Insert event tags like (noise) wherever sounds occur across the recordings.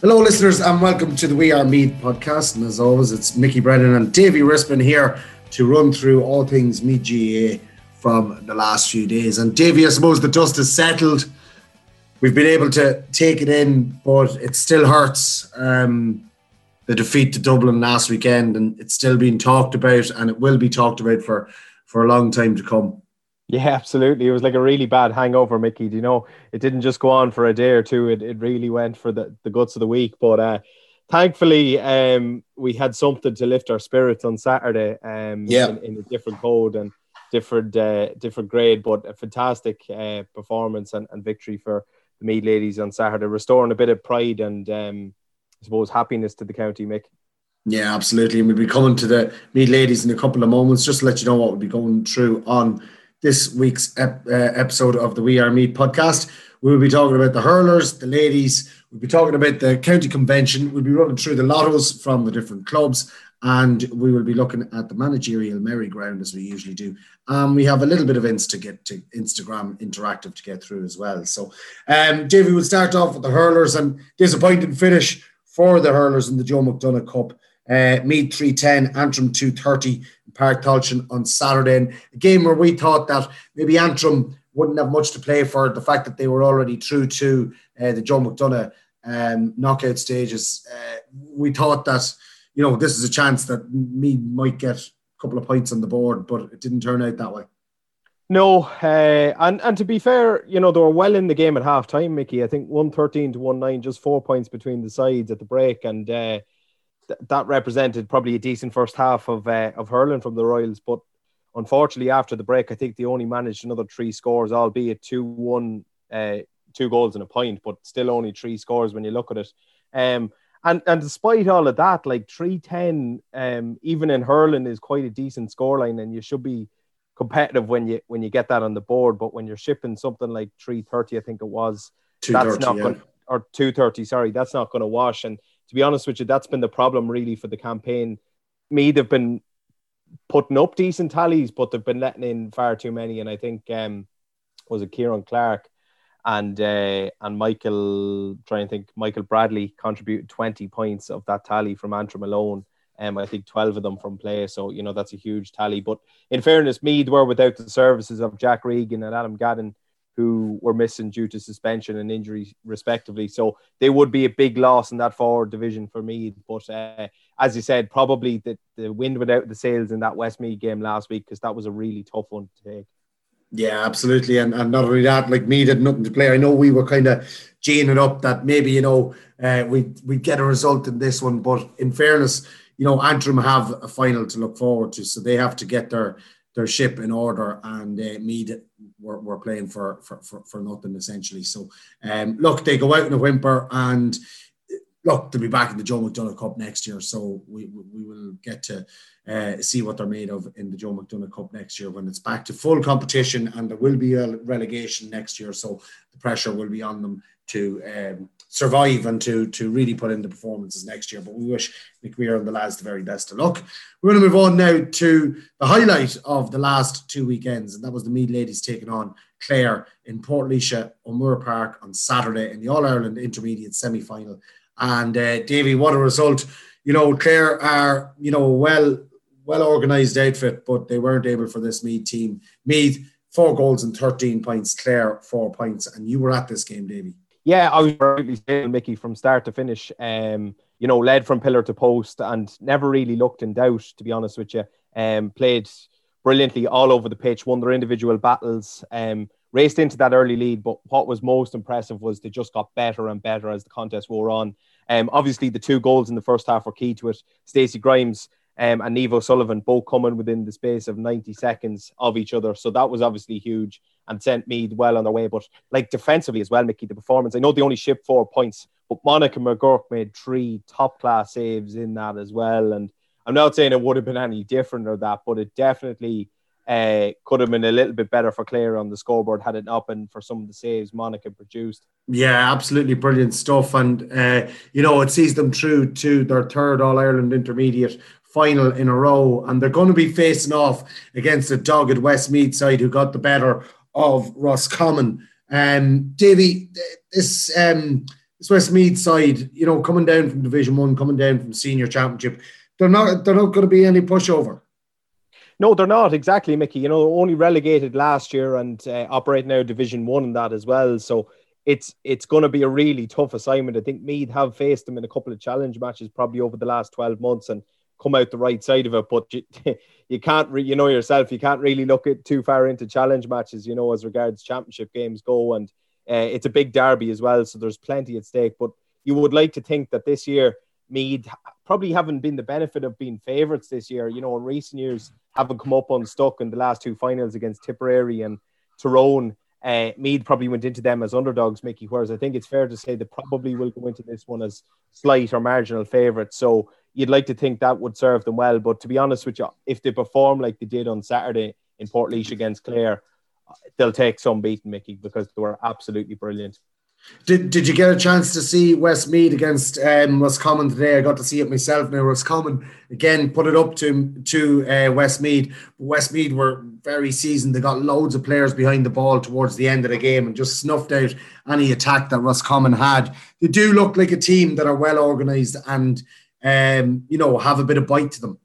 Hello, listeners, and welcome to the We Are Meath podcast. And as always, it's Mickey Brennan and Davy Rispin here to run through all things Meath GAA from the last few days. And Davy, I suppose the dust has settled. We've been able to take it in, but it still hurts. Um, the defeat to Dublin last weekend, and it's still being talked about, and it will be talked about for for a long time to come. Yeah, (laughs) absolutely. It was like a really bad hangover, Mickey. Do you know, it didn't just go on for a day or two. It, it really went for the, the guts of the week. But uh, thankfully, um, we had something to lift our spirits on Saturday um, yeah. in, in a different code and different uh, different grade, but a fantastic uh, performance and, and victory for the Meath ladies on Saturday, restoring a bit of pride and um, I suppose happiness to the county, Mick. Yeah, absolutely. And we'll be coming to the Meath ladies in a couple of moments just to let you know what we'll be going through on this week's ep- uh, episode of the We Are Meath podcast. We will be talking about the hurlers, the ladies. We'll be talking about the county convention. We'll be running through the lottos from the different clubs, and we will be looking at the managerial merry-ground as we usually do. Um, we have a little bit of Insta get to Instagram interactive to get through as well. So, um, Davey, we'll start off with the hurlers and disappointing finish for the hurlers in the Joe McDonagh Cup. Uh, Meath 310, Antrim 230, Páirc Tailteann on Saturday. And a game where we thought that maybe Antrim wouldn't have much to play for the fact that they were already through to uh, the John McDonagh um, knockout stages. Uh, we thought that, you know, this is a chance that me might get a couple of points on the board, but it didn't turn out that way. No, uh, and and to be fair, you know they were well in the game at half time, Mickey. I think one thirteen to one nine, just four points between the sides at the break, and uh, that represented probably a decent first half of uh, of hurling from the Royals. But unfortunately, after the break, I think they only managed another three scores, albeit two one, uh, two goals and a point, but still only three scores when you look at it. Um, and and despite all of that, like three ten, um, even in hurling is quite a decent scoreline, and you should be competitive when you when you get that on the board. But when you're shipping something like three thirty, I think it was, that's not yeah. going or two thirty. Sorry, that's not going to wash. And to be honest with you, that's been the problem really for the campaign. Me, they've been putting up decent tallies, but they've been letting in far too many. And I think um, was it Kieran Clark and uh, and Michael trying to think Michael Bradley contributed 20 points of that tally from Antrim alone. Um, I think 12 of them from play. So, you know, that's a huge tally. But in fairness, Meath were without the services of Jack Regan and Adam Gadden who were missing due to suspension and injury, respectively. So they would be a big loss in that forward division for me. But uh, as you said, probably the, the wind without the sails in that Westmeath game last week because that was a really tough one to take. Yeah, absolutely. And, and not only that, like me did nothing to play. I know we were kind of geeing it up that maybe, you know, uh, we we get a result in this one. But in fairness, you know, Antrim have a final to look forward to. So they have to get their their ship in order, and uh, Meath were, were playing for, for, for, for nothing essentially. So, um, look, they go out in a whimper, and look, they'll be back in the Joe McDonagh Cup next year. So we we will get to uh, see what they're made of in the Joe McDonagh Cup next year when it's back to full competition, and there will be a relegation next year. So the pressure will be on them to um, survive and to to really put in the performances next year. But we wish Weir and the lads the very best of luck. We're going to move on now to the highlight of the last two weekends, and that was the Meath ladies taking on Clare in Portlaoise, O'Moore Park on Saturday in the All Ireland Intermediate semi final. And uh, Davy, what a result! You know, Clare are you know well well organised outfit, but they weren't able for this Meath team. Meath. four goals and 13 points, Clare four points, and you were at this game, Davy. Yeah, I was really saying Mickey from start to finish. Um, you know, led from pillar to post and never really looked in doubt, to be honest with you. Um, played brilliantly all over the pitch, won their individual battles, um, raced into that early lead. But what was most impressive was they just got better and better as the contest wore on. Um, obviously, the two goals in the first half were key to it. Stacey Grimes um, and Niamh Sullivan both coming within the space of 90 seconds of each other. So that was obviously huge and sent Meath well on their way. But like defensively as well, Mickey, the performance, I know they only shipped four points, but Monica McGuirk made three top class saves in that as well. And I'm not saying it would have been any different or that, but it definitely uh, could have been a little bit better for Clare on the scoreboard had it not been for some of the saves Monica produced. Yeah, absolutely brilliant stuff. And, uh, you know, it sees them through to their third All Ireland intermediate final in a row. And they're going to be facing off against a dogged Westmeath side who got the better of Roscommon. Um, Davy, this um, this Westmeath side, you know, coming down from Division One, coming down from Senior Championship, they're not they're not going to be any pushover. No, they're not exactly, Mickey. You know, only relegated last year and uh, operate now Division One and that as well. So it's it's going to be a really tough assignment. I think Meath have faced them in a couple of challenge matches probably over the last twelve months and come out the right side of it. But you, (laughs) you can't, re- you know yourself, you can't really look at too far into challenge matches. You know, as regards championship games go, and uh, it's a big derby as well, so there's plenty at stake. But you would like to think that this year Meath probably haven't been the benefit of being favourites this year. You know, in recent years, haven't come up unstuck in the last two finals against Tipperary and Tyrone. Uh, Meath probably went into them as underdogs, Mickey. Whereas I think it's fair to say they probably will go into this one as slight or marginal favourites. So you'd like to think that would serve them well. But to be honest with you, if they perform like they did on Saturday in Portlaoise against Clare, they'll take some beating, Mickey, because they were absolutely brilliant. Did, did you get a chance to see Westmeath against um, Roscommon today? I got to see it myself. Now Roscommon again put it up to to uh, Westmeath. Westmeath were very seasoned. They got loads of players behind the ball towards the end of the game and just snuffed out any attack that Roscommon had. They do look like a team that are well organised and um, you know, have a bit of bite to them.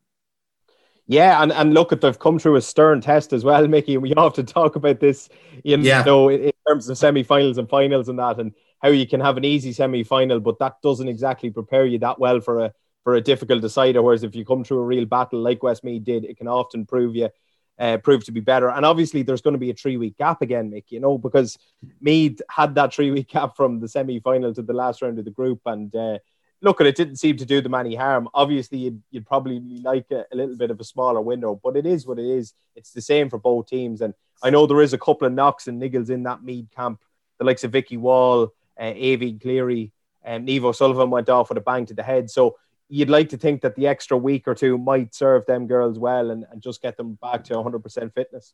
Yeah, and, and look, at they've come through a stern test as well, (laughs) Mickey. And we often talk about this, you yeah. know, in, in terms of semi-finals and finals and that, and how you can have an easy semi-final, but that doesn't exactly prepare you that well for a for a difficult decider. Whereas if you come through a real battle like Westmeath did, it can often prove you uh, prove to be better. And obviously, there's going to be a three week gap again, Mick. You know, because Meath had that three week gap from the semi final to the last round of the group, and uh, look, it didn't seem to do them any harm. Obviously, you'd, you'd probably like a, a, little bit of a smaller window, but it is what it is. It's the same for both teams. And I know there is a couple of knocks and niggles in that Meath camp. The likes of Vicky Wall, uh, Aoibhinn Cleary, and um, Niamh O'Sullivan went off with a bang to the head. So you'd like to think that the extra week or two might serve them girls well and, and just get them back to 100% fitness.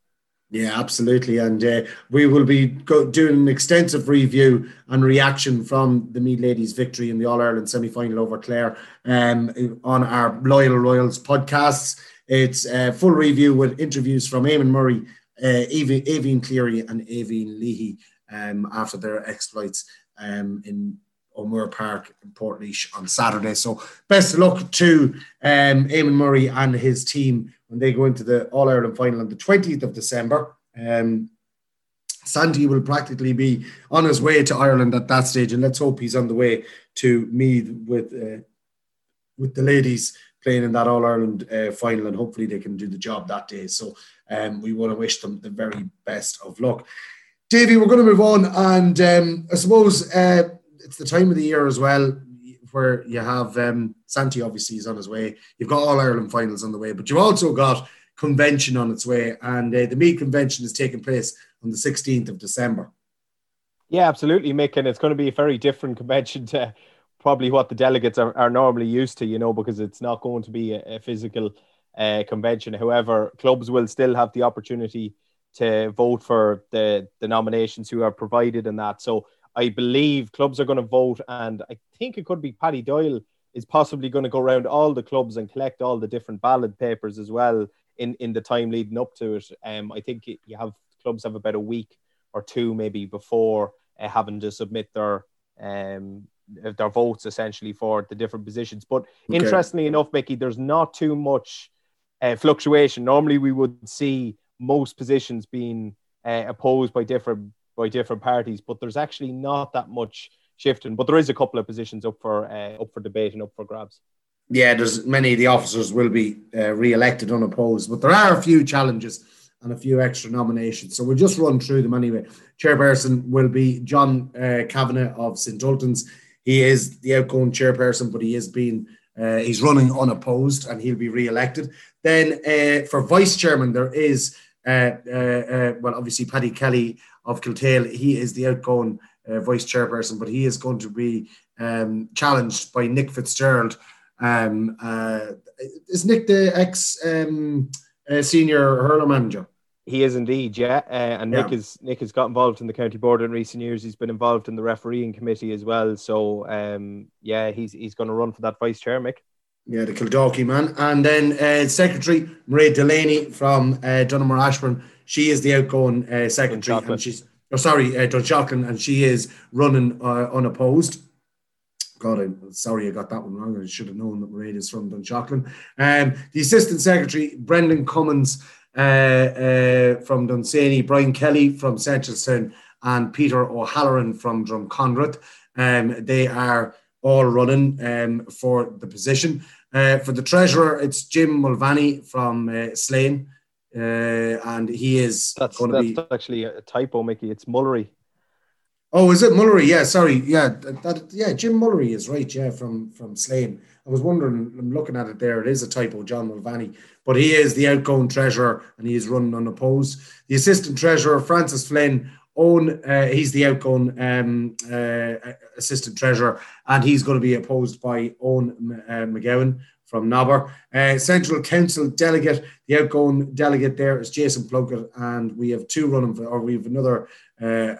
Yeah, absolutely. And uh, we will be go- doing an extensive review and reaction from the Meath Ladies' victory in the All Ireland semi final over Clare um, on our Loyal Royals podcasts. It's a full review with interviews from Eamon Murray, uh, Aoibhinn Cleary, and Aoibhinn Leahy um, after their exploits um, in O'Moore Park in Portlaoise on Saturday. So, best of luck to um, Eamon Murray and his team when they go into the All Ireland final on the 20th of December. Um, Santi will practically be on his way to Ireland at that stage, and let's hope he's on the way to Meath with uh, with the ladies playing in that All Ireland uh, final, and hopefully they can do the job that day. So um, we want to wish them the very best of luck. Davy, we're going to move on, and um, I suppose uh, it's the time of the year as well where you have um, Santi obviously is on his way. You've got All Ireland finals on the way, but you've also got convention on its way, and uh, the Meath convention is taking place on the 16th of December. Yeah, absolutely, Mick, and it's going to be a very different convention to probably what the delegates are, are normally used to, you know, because it's not going to be a, a physical uh, convention. However, clubs will still have the opportunity to vote for the the nominations who are provided in that. So I believe clubs are going to vote, and I think it could be Paddy Doyle is possibly going to go around all the clubs and collect all the different ballot papers as well in, in the time leading up to it. Um, I think you have clubs have about a week or two maybe before uh, having to submit their um, their votes essentially for the different positions. But okay. interestingly enough, Mickey, there's not too much uh, fluctuation. Normally, we would see most positions being uh, opposed by different by different parties, but there's actually not that much shifting. But there is a couple of positions up for uh, up for debate and up for grabs. Yeah, there's many of the officers will be uh, re-elected unopposed, but there are a few challenges and a few extra nominations. So we'll just run through them anyway. Chairperson will be John uh, Kavanagh of St Ultan's. He is the outgoing chairperson, but he is being uh, he's running unopposed and he'll be re-elected. Then uh, for vice chairman, there is uh, uh, uh, well, obviously Paddy Kelly of Kiltale. He is the outgoing vice chairperson, but he is going to be um, challenged by Nick Fitzgerald. Um, is Nick the ex um, senior hurler manager? He is indeed, yeah. Uh, and Nick yeah. is Nick has got involved in the county board in recent years. He's been involved in the refereeing committee as well. So um, yeah, he's he's going to run for that vice chair, Mick. Yeah, the Kildalkey man, and then uh, secretary Maria Delaney from uh, Donaghmore Ashbourne. She is the outgoing uh, secretary, and she's oh sorry, uh, Dunshaughlin, and she is running uh, unopposed. God, I'm sorry I got that one wrong. I should have known that Maria is from Dunshaughlin. Um, the assistant secretary Brendan Cummins uh, uh, from Dunsany, Brian Kelly from Seneschalstown, and Peter O'Halloran from Drumconrath. Um, they are all running um, for the position. Uh, for the treasurer, it's Jim Mulvaney from uh, Slane, uh, and he is that's, going to be actually a typo, Mickey. It's Mullery. Oh, is it Mullery? Yeah, sorry. Yeah, that, that, yeah, Jim Mullery is right. Yeah, from from Slane. I was wondering. I'm looking at it there. It is a typo, John Mulvaney but he is the outgoing treasurer and he is running unopposed. The assistant treasurer, Francis Flynn, own uh, he's the outgoing um, uh, assistant treasurer and he's going to be opposed by Owen uh, McGowan from Nobber. Uh, Central Council delegate, the outgoing delegate there is Jason Plunkett, and we have two running, for, or we have another uh, uh,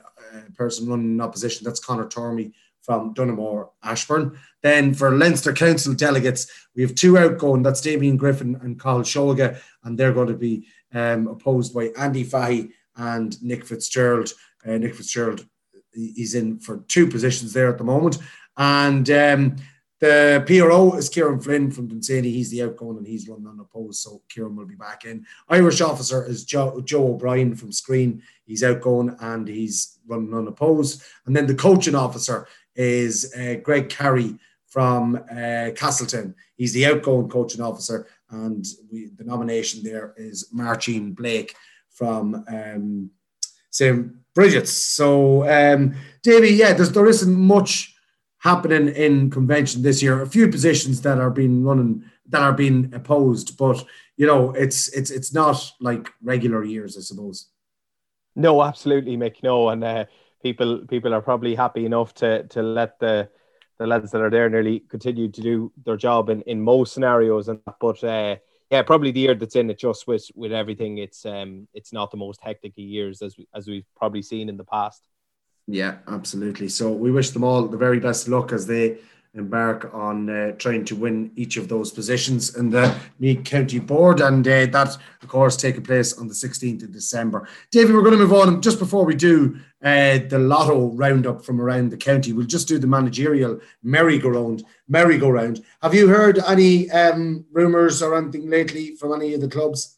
person running in opposition. That's Connor Tormey from Donaghmore Ashbourne. Then for Leinster Council delegates, we have two outgoing. That's Damien Griffin and Carl Sholga, and they're going to be um, opposed by Andy Fahy and Nick Fitzgerald. Uh, Nick Fitzgerald, he's in for two positions there at the moment. And um, the PRO is Kieran Flynn from Dunsany. He's the outgoing and he's running unopposed, so Kieran will be back in. Irish officer is Joe, Joe O'Brien from Skryne. He's outgoing and he's running unopposed. And then the coaching officer is uh, Greg Carey from uh, Castletown. He's the outgoing coaching officer, and we, the nomination there is Marcin Blake from um, St. Bridget's. So, um, Davey, yeah, there's, there isn't much happening in convention this year. A few positions that are being running that are being opposed, but you know, it's it's it's not like regular years, I suppose. No, absolutely, Mick. No, and uh, people people are probably happy enough to to let the the lads that are there nearly continue to do their job in, in most scenarios and but uh, yeah probably the year that's in it just with with everything it's um it's not the most hectic years as we, as we've probably seen in the past yeah absolutely so we wish them all the very best luck as they embark on uh, trying to win each of those positions in the Meath County Board. And uh, that, of course, taking place on the 16th of December. David, we're going to move on. Just before we do uh, the lotto roundup from around the county, we'll just do the managerial merry-go-round. Merry-go-round. Have you heard any um, rumours or anything lately from any of the clubs?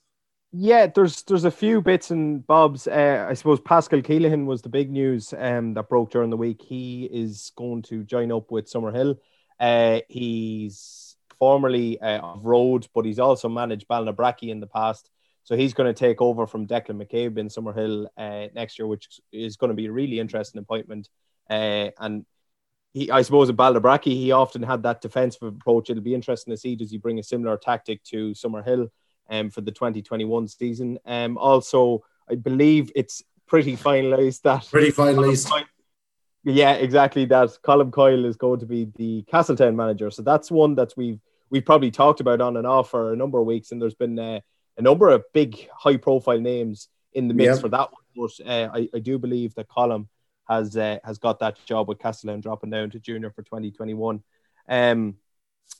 Yeah, there's there's a few bits and bobs. Uh, I suppose Pascal Keelan was the big news um, that broke during the week. He is going to join up with Summerhill. Uh, he's formerly uh, of Road, but he's also managed Ballinabrackey in the past. So he's going to take over from Declan McCabe in Summerhill uh, next year, which is going to be a really interesting appointment. Uh, and he, I suppose in Ballinabrackey, he often had that defensive approach. It'll be interesting to see does he bring a similar tactic to Summerhill um, for the 2021 season. Um, also, I believe it's pretty finalised that pretty finalised. Yeah, exactly. That Colm Coyle is going to be the Castletown manager. So that's one that we've we've probably talked about on and off for a number of weeks, and there's been uh, a number of big high profile names in the mix yep. for that one. But uh, I, I do believe that Colm has uh, has got that job with Castletown dropping down to junior for 2021. Um,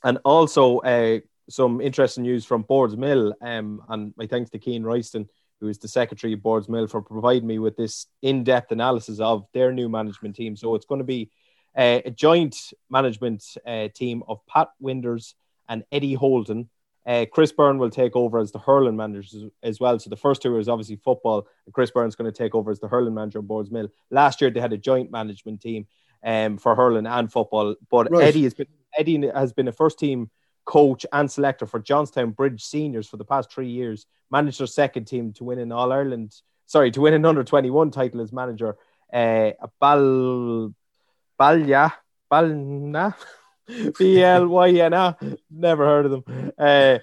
and also uh, some interesting news from Boardsmill. Um, and my thanks to Keane Royston, who is the secretary of Boardsmill, for providing me with this in depth analysis of their new management team. So it's going to be uh, a joint management uh, team of Pat Winders and Eddie Holden. Uh, Chris Byrne will take over as the hurling manager as well. So the first two is obviously football, and Chris Byrne's going to take over as the hurling manager of Boards Mill. Last year they had a joint management team um, for hurling and football, but right. Eddie has been Eddie has been a first team coach and selector for Johnstown Bridge seniors for the past three years. Managed their second team to win an All Ireland, sorry, to win an under twenty one title as manager. Uh, Bal Balya Balna. (laughs) B L Y N A. Never heard of them. Uh,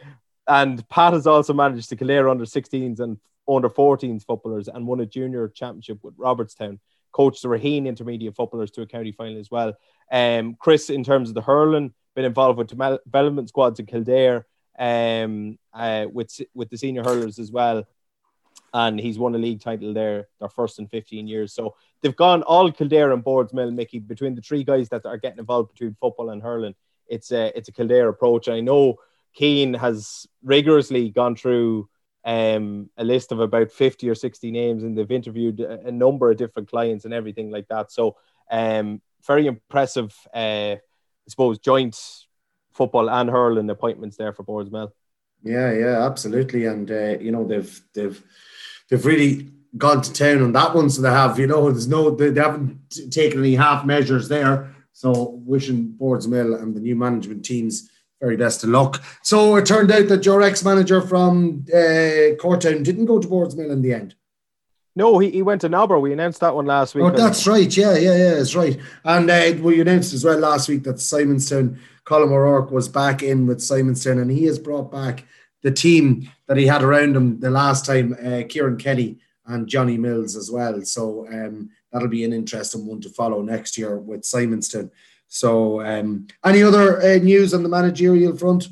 and Pat has also managed to clear under 16s and under 14s footballers and won a junior championship with Robertstown. Coached the Raheen intermediate footballers to a county final as well. Um, Chris, in terms of the hurling, been involved with development squads in Kildare, um, uh, with with the senior hurlers as well and he's won a league title there, their first in 15 years. So they've gone all Kildare and Boards Boardsmill, Mickey, between the three guys that are getting involved between football and hurling. It's a it's a Kildare approach. I know Keane has rigorously gone through um, a list of about 50 or 60 names, and they've interviewed a, a number of different clients and everything like that. So um, very impressive, uh, suppose, joint football and hurling appointments there for Boardsmill. Yeah, yeah, absolutely, and uh, you know they've they've they've really gone to town on that one. So they have, you know, there's no, they, they haven't taken any half measures there. So wishing Boardsmill and the new management teams very best of luck. So it turned out that your ex-manager from uh, Cortown didn't go to Boardsmill in the end. No, he, he went to Nobber. We announced that one last week. Oh, that's right. Yeah, yeah, yeah, that's right. And uh, we announced as well last week that Simonstown, Colm O'Rourke was back in with Simonstown and he has brought back the team that he had around him the last time, uh, Kieran Kelly and Johnny Mills as well. So um, that'll be an interesting one to follow next year with Simonstown. So, um, any other uh, news on the managerial front?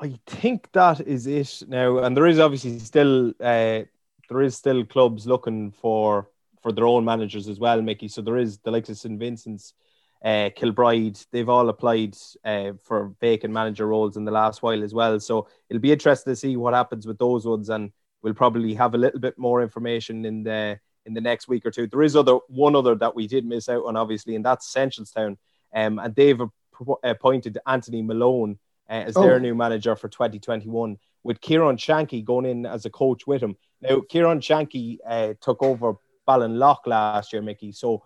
I think that is it now, and there is obviously still uh, there is still clubs looking for for their own managers as well, Mickey. So there is the likes of St Vincent's uh, Kilbride, they've all applied uh, for vacant manager roles in the last while as well. So it'll be interesting to see what happens with those ones, and we'll probably have a little bit more information in the in the next week or two. There is other one other that we did miss out on, obviously, and that's Seneschalstown, um, and they've appointed Anthony Malone uh, as oh. their new manager for 2021, with Kieran Shanky going in as a coach with him. Now, Kieran Shanky uh, took over Ballinlough last year, Mickey, so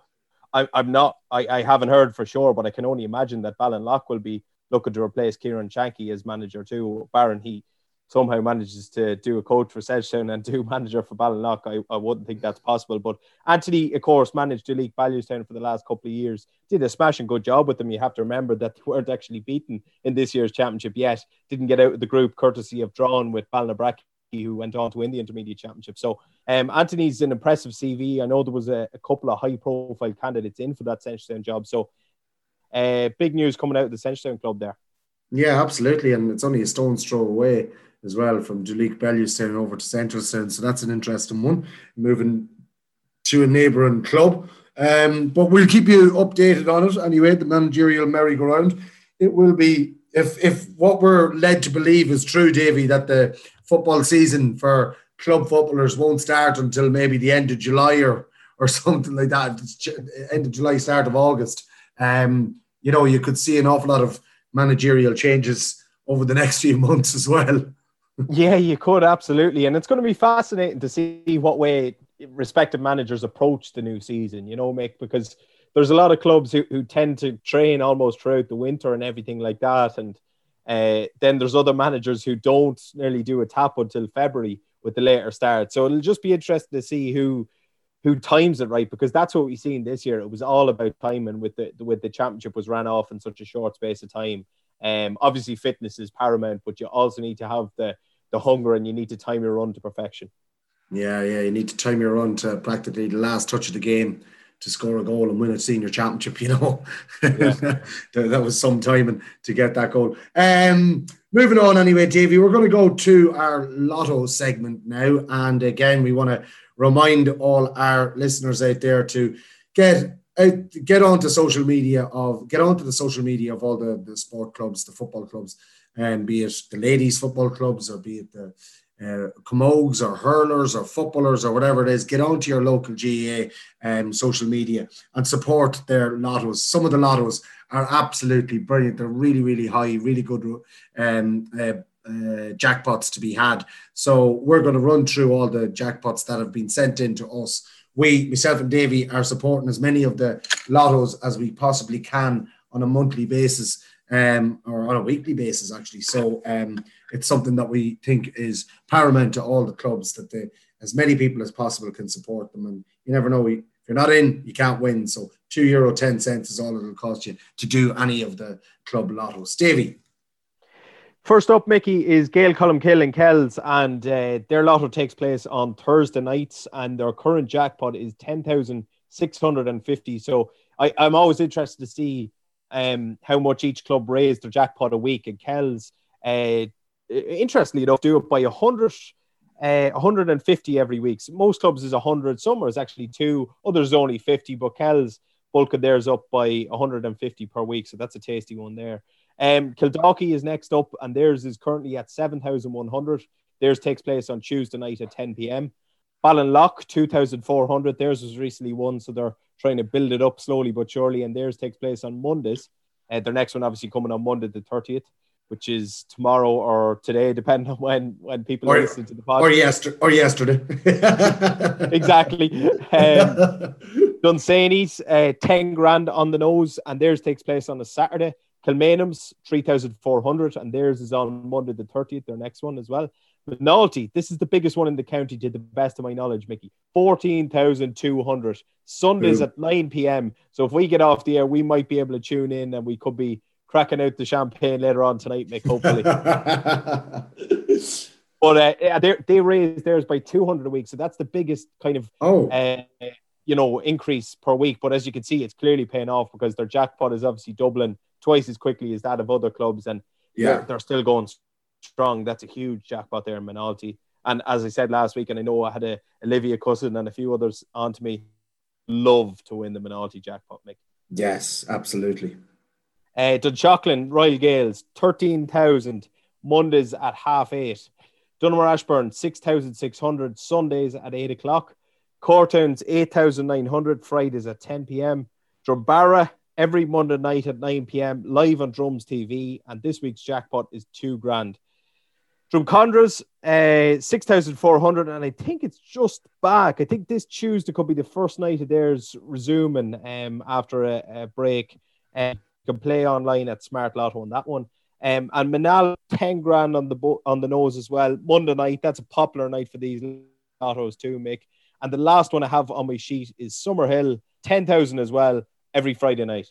I, I'm not, I, I haven't heard for sure, but I can only imagine that Ballinlough will be looking to replace Kieran Shanky as manager too. Baron, he somehow manages to do a coach for Sedgetown and (laughs) do manager for Ballinlough. I, I wouldn't think that's possible. But Anthony, of course, managed Duleek Bellewstown for the last couple of years. Did a smashing good job with them. You have to remember that (laughs) they weren't actually beaten in this year's championship yet. Didn't get out of the group courtesy of drawn with Ballinabrackey who went on to win the intermediate championship. So um, Anthony's an impressive CV. I know there was a, a couple of high profile candidates in for that Seneschalstown job. So uh, big news coming out of the Seneschalstown club there. Yeah, absolutely. And it's only a stone's throw away as well from Duleek Bellewstown over to Seneschalstown. So that's an interesting one. Moving to a neighbouring club. Um, but we'll keep you updated on it anyway, the managerial merry-go-round. It will be if if what we're led to believe is true, Davy, that the football season for club footballers won't start until maybe the end of July or or (laughs) something like that, end of July, start of August. Um, you know, you could see an awful lot of managerial changes over the next (laughs) few months as well. Yeah, you could absolutely, and it's going to be fascinating to see what way respective managers approach the new season. You know, Mick, because there's a lot of clubs who, who tend to train almost throughout the winter and everything like that, and uh, then there's other managers who don't nearly do a tap until February with the later start. So it'll just be interesting to see who who times it right because that's what we've seen this year. It was all about timing with the with the championship was ran off in such a short space of time. Um, obviously fitness is paramount, but you also need to have the the hunger and you need to time your run to perfection. Yeah, yeah, you need to time your run to practically the last touch of the game to score a goal and win a senior championship. (laughs) You know, yeah. that was some timing to get that goal. Um, moving on anyway, Davey, we're going to go to our lotto segment now, and again, we want to remind all our listeners out there to get out, get onto social media of get onto the social media of all the, the sport clubs, the football clubs, and be it the ladies football clubs or be it the uh, or hurlers or footballers or whatever it is, get onto your local GAA um, social media and support their lottos. Some of the lottos are absolutely brilliant. They're really, really high, really good um, uh, uh, jackpots to be had. So we're going to run through all the jackpots that have been sent in to us. We, myself and Davy, are supporting as many of the lottos as we possibly can on a monthly basis um, or on a weekly basis, actually. So um, it's something that we think is paramount to all the clubs that they, as many people as possible can support them. And you never know, if you're not in, you can't win. So two euro ten cents is all it'll cost you to do any of the club lottos. Davy. First up, Mickey, is Gael Colmcille and Kells, and uh, their lotto takes place on Thursday nights, and their current jackpot is 10,650. So I, I'm always interested to see um, how much each club raised their jackpot a week. And Kells, uh, interestingly enough, do it by 100, uh, 150 every week. So most clubs is 100, some are actually two, others only 50, but Kells bulk of theirs up by 150 per week. So that's a tasty one there. Um, Kildalkey is next up, and theirs is currently at 7,100. Theirs takes place on Tuesday night at 10 p.m. Ballinlough, 2,400. Theirs was recently won, so they're trying to build it up slowly but surely, and theirs takes place on Mondays. Uh, their next one, obviously, coming on Monday the 30th, which is tomorrow or today, depending on when when people or, listen to the podcast. Or, yester- or yesterday. (laughs) (laughs) exactly. Um, (laughs) Dunsany's uh, 10 grand on the nose, and theirs takes place on a Saturday. Kilmainham's 3,400, and theirs is on Monday the 30th, their next one as well. Moynalty, this is the biggest one in the county to the best of my knowledge, Mickey. 14,200. Sundays Ooh. at 9 p.m. So if we get off the air, we might be able to tune in and we could be cracking out the champagne later on tonight, Mick, hopefully. (laughs) but uh, they, they raised theirs by 200 a week. So that's the biggest kind of oh. Uh, you know increase per week. But as you can see, it's clearly paying off because their jackpot is obviously doubling twice as quickly as that of other clubs, and yeah, they're, they're still going strong. That's a huge jackpot there in Moynalty. And as I said last week, and I know I had a Olivia Cousin and a few others on to me, love to win the Moynalty jackpot, Mick. Yes, absolutely. Uh, Dunshaughlin Royal Gaels, 13,000, Mondays at half eight. Donaghmore Ashbourne, 6,600, Sundays at 8 o'clock. Cortowns, 8,900, Fridays at 10 p.m. Drumbaragh, every Monday night at 9 p.m. live on Drums TV. And this week's jackpot is two grand. Drumcondras, uh, 6,400. And I think it's just back. I think this Tuesday could be the first night of theirs resuming um, after a, a break. Uh, you can play online at Smart Lotto on that one. Um, and Manal, 10 grand on the bo- on the nose as well. Monday night, that's a popular night for these lottos too, Mick. And the last one I have on my sheet is Summerhill, 10,000 as well every Friday night.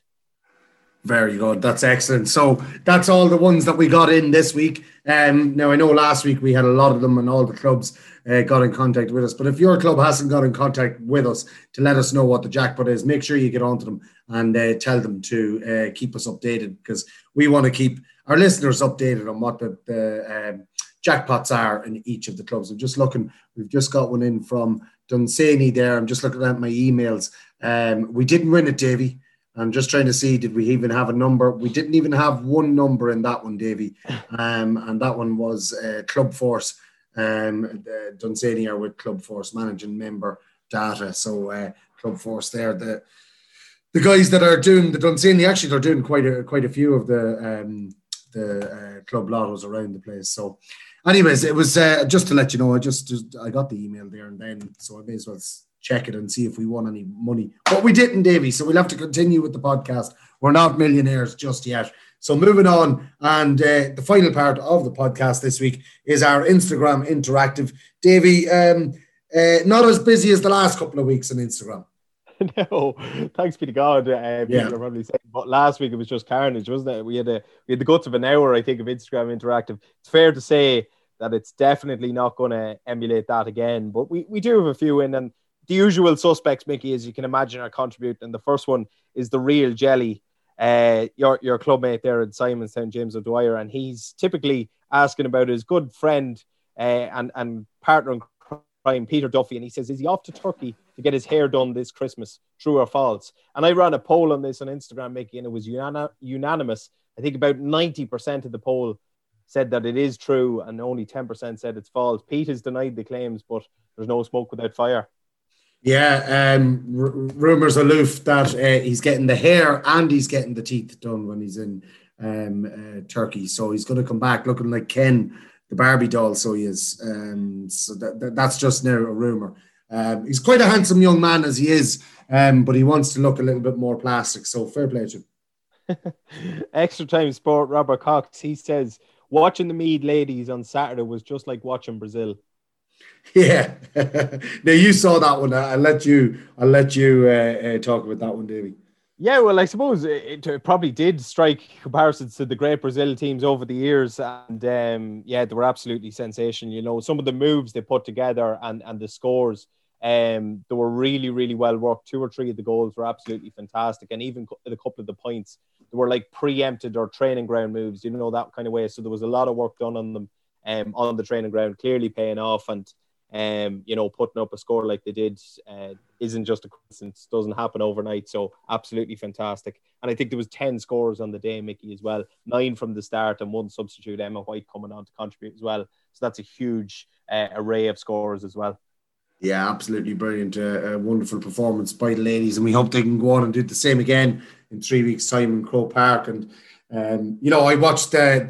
Very good. That's excellent. So that's all the ones that we got in this week. Um, now I know last week we had a lot of them, and all the clubs uh, got in contact with us. But if your club hasn't got in contact with us to let us know what the jackpot is, make sure you get onto them and uh, tell them to uh, keep us updated because we want to keep our listeners updated on what the, the um, jackpots are in each of the clubs. I'm just looking. We've just got one in from Dunsany there. I'm just looking at my emails. Um, we didn't win it, Davy. I'm just trying to see, did we even have a number? We didn't even have one number in that one, Davy. Um, and that one was uh, Club Force. Um, uh, Dunsany are with Club Force managing member data. So uh, Club Force there, the the guys that are doing the Dunsany, actually they're doing quite a quite a few of the um, the uh, club lottos around the place. So anyways, it was uh, just to let you know. I just, just, I got the email there and then, so I may as well check it and see if we won any money. But we didn't, Davy. So we'll have to continue with the podcast. We're not millionaires just yet. So moving on, and uh, the final part of the podcast this week is our Instagram interactive. Davy, um, uh, not as busy as the last couple of weeks on Instagram. (laughs) no, thanks be to God. Uh, yeah. are probably saying, but last week it was just carnage, wasn't it? We had a we had the guts of an hour, I think, of Instagram interactive. It's fair to say that it's definitely not going to emulate that again, but we, we do have a few in, and the usual suspects, Mickey, as you can imagine, are contributing. And the first one is the real jelly, uh, your your clubmate there at Simonstown, James O'Dwyer, and he's typically asking about his good friend uh, and and partner in crime, Peter Duffy, and he says, "Is he off to Turkey to get his hair done this Christmas? True or false?" And I ran a poll on this on Instagram, Mickey, and it was unanimous. I think about ninety percent of the poll said that it is true, and only 10% said it's false. Pete has denied the claims, but there's no smoke without fire. Yeah, um, r- rumors aloof that uh, he's getting the hair and he's getting the teeth done when he's in um, uh, Turkey. So he's going to come back looking like Ken, the Barbie doll. So he is. Um, so that, that, that's just now a rumor. Um, he's quite a handsome young man as he is, um, but he wants to look a little bit more plastic. So fair play to him. (laughs) Extra time sport. Robert Cox. He says watching the Mead ladies on Saturday was just like watching Brazil. (laughs) Yeah. (laughs) now you saw that one. I'll let you. I'll let you uh, uh, talk about that one, Davey. Yeah, well, I suppose it, it, probably did strike comparisons to the great Brazil teams over the years, and um, yeah, they were absolutely sensational. You know, some of the moves they put together and and the scores, um, they were really, really well worked. Two or three of the goals were absolutely fantastic, and even a couple of the points they were like preempted or training ground moves. You know that kind of way. So there was a lot of work done on them um, on the training ground, clearly paying off, and um, you know, putting up a score like they did uh, isn't just a coincidence. Doesn't happen overnight. So absolutely fantastic. And I think there was ten scores on the day, Mickey, as well. Nine from the start and one substitute, Emma White, coming on to contribute as well. So that's a huge uh, array of scores as well. Yeah, absolutely brilliant. Uh, a wonderful performance by the ladies, and we hope they can go on and do the same again in three weeks' time in Croke Park. And um, you know, I watched the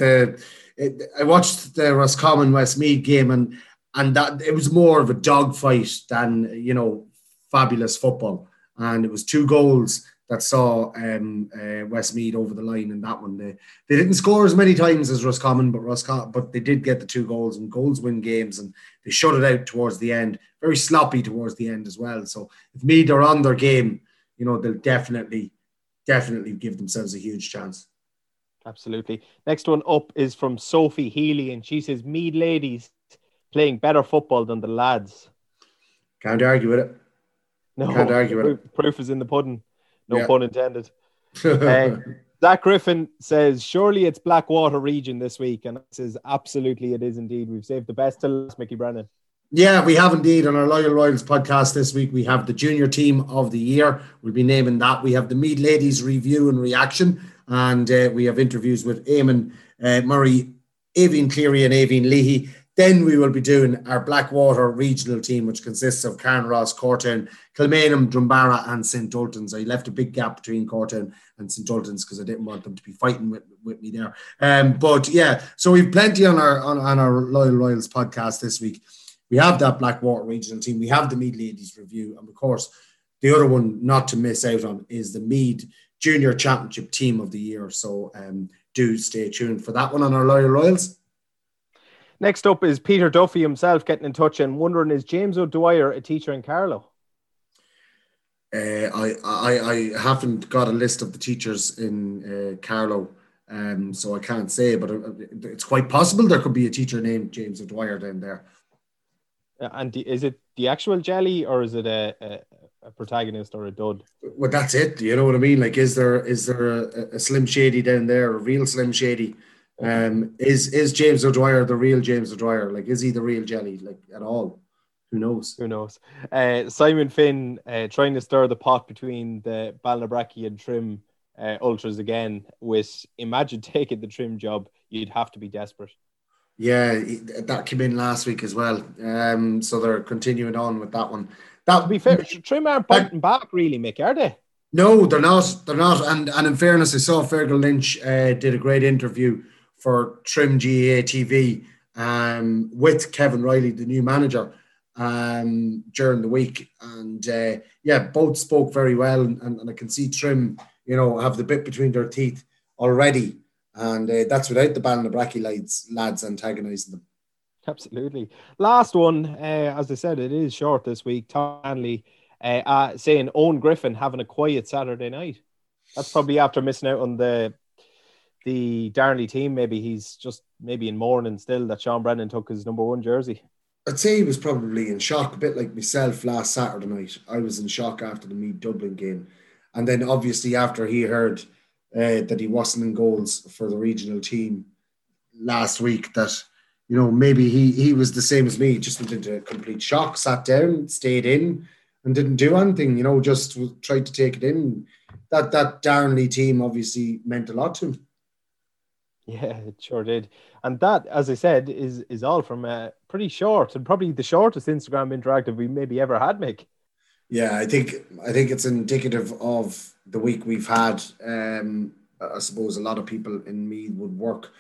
the I watched the Roscommon Westmeath game, and and that it was more of a dogfight than you know fabulous football. And it was two goals that saw um, uh, Westmeath over the line in that one. They they didn't score as many times as Roscommon, but Roscommon, but they did get the two goals, and goals win games, and they shut it out towards the end. Very sloppy towards the end as well. So if Meath are on their game, you know they'll definitely definitely give themselves a huge chance. Absolutely. Next one up is from Sophie Healy, and she says, Meath ladies playing better football than the lads. Can't argue with it. No, Can't argue with it. Proof is in the pudding. No yeah. pun intended. (laughs) uh, Zach Griffin says, surely it's Blackwater region this week. And says, absolutely it is indeed. We've saved the best to last, Mickey Brennan. Yeah, we have indeed on our Loyal Royals podcast this week. We have the junior team of the year. We'll be naming that. We have the Meath Ladies review and reaction, and uh, we have interviews with Eamon uh, Murray, Aoibhinn Cleary, and Aoibhinn Leahy. Then we will be doing our Blackwater regional team, which consists of Carnaross, Cortown, Kilmainham, Drumbaragh, and St. Ultan's. I left a big gap between Cortown and St. Ultan's because I didn't want them to be fighting with, with me there. Um, but yeah, so we've plenty on our on, on our Loyal Royals podcast this week. We have that Blackwater regional team. We have the Meath Ladies review, and of course, the other one not to miss out on is the Meath Junior Championship Team of the Year. So um, do stay tuned for that one on our Loyal Royals. Next up is Peter Duffy himself getting in touch and wondering is James O'Dwyer a teacher in Carlow? Uh, I, I I haven't got a list of the teachers in uh, Carlow, um, so I can't say, but uh, it's quite possible there could be a teacher named James O'Dwyer down there. And is it the actual jelly or is it a, a, a, protagonist or a dud? Well, that's it. You know what I mean? Like, is there is there a, a Slim Shady down there, a real Slim Shady? Um, is is James O'Dwyer the real James O'Dwyer? Like, is he the real Jelly? Like at all? Who knows? Who knows? Uh, Simon Finn uh, trying to stir the pot between the Ballinabrackey and Trim uh, ultras again. With imagine (laughs) taking the Trim job, you'd have to be desperate. Yeah, that came in last week as well. Um, so they're continuing on with that one. That to be fair, Trim aren't biting back really, Mick, are they? No, they're not. They're not. And and in fairness, I saw Fergal Lynch uh, did a great interview for Trim GAA TV um, with Kevin Riley, the new manager, um, during the week. And uh, yeah, both spoke very well. And, and, I can see Trim, you know, have the bit between their teeth already. And uh, that's without the Ballinabrackey lads, lads antagonising them. Absolutely. Last one, uh, as I said, it is short this week. Tom Hanley uh, uh, saying Owen Griffin having a quiet Saturday night. That's probably after missing out on the the Darnley team, maybe he's just maybe in mourning still that Sean Brennan took his number one jersey. I'd say he was probably in shock, a bit like myself last Saturday night. I was in shock after the Meath Dublin game. And then obviously after he heard uh, that he wasn't in goals for the regional team last week, that, you know, maybe he, he was the same as me, just went into complete shock, sat down, stayed in and didn't do anything, you know, just tried to take it in. That, that Darnley team obviously meant a lot to him. Yeah, it sure did. And that, as I said, is is all from a pretty short and probably the shortest Instagram interactive we maybe ever had, Mick. Yeah, I think I think it's indicative of the week we've had. Um, I suppose a lot of people in me would work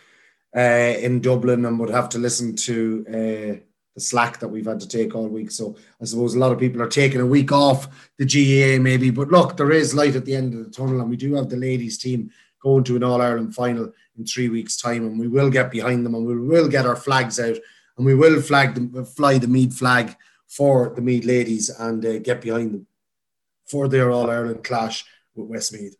uh, in Dublin and would have to listen to uh, the slack that we've had to take all week. So I suppose a lot of people are taking a week off the GAA maybe. But look, there is light at the end of the tunnel, and we do have the ladies team going to an All Ireland final in three weeks' time, and we will get behind them, and we will get our flags out, and we will flag them, fly the Meath flag for the Meath ladies, and uh, get behind them for their All Ireland clash with Westmeath.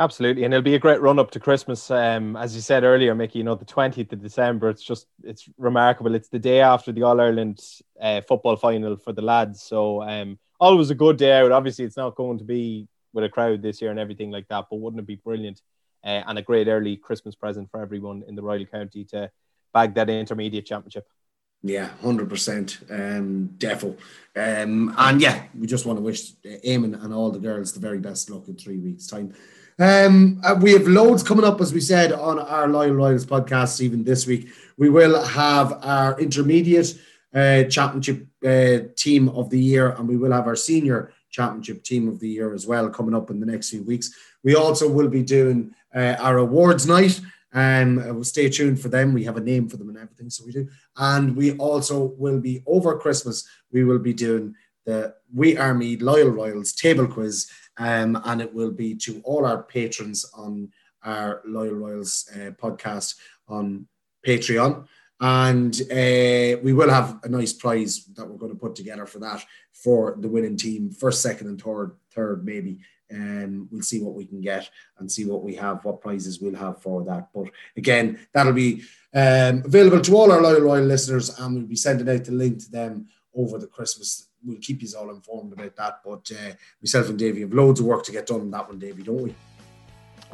Absolutely, and it'll be a great run up to Christmas. Um, as you said earlier, Mickey, you know the twentieth of December. It's just it's remarkable. It's the day after the All Ireland uh, football final for the lads. So um, always a good day out. Obviously, it's not going to be with a crowd this year and everything like that. But wouldn't it be brilliant uh, and a great early Christmas present for everyone in the Royal County to bag that intermediate championship? Yeah, hundred percent, um, defo, um, and yeah, we just want to wish Eamon and all the girls the very best luck in three weeks' time. Um, uh, we have loads coming up, as we said, on our Loyal Royals podcast. Even this week, we will have our intermediate uh, championship uh, team of the year, and we will have our senior championship team of the year as well coming up in the next few weeks. We also will be doing uh, our awards night. Um, uh, stay tuned for them. We have a name for them and everything, so we do. And we also will be over Christmas. We will be doing the We Are Meath Loyal Royals table quiz um, and it will be to all our patrons on our Loyal Royals uh, podcast on Patreon. And uh, we will have a nice prize that we're going to put together for that for the winning team, first, second, and third, third maybe. And um, we'll see what we can get and see what we have, what prizes we'll have for that. But again, that'll be um, available to all our loyal royal listeners, and we'll be sending out the link to them over the Christmas we'll keep you all informed about that. But uh, myself and Davey have loads of work to get done on that one, Davey, don't we?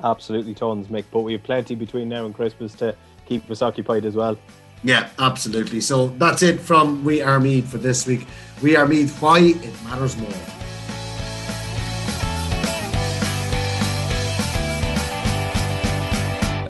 Absolutely tons, Mick. But we have plenty between now and Christmas to keep us occupied as well. Yeah, absolutely. So that's it from We Are Meath for this week. We Are Meath, why it matters more.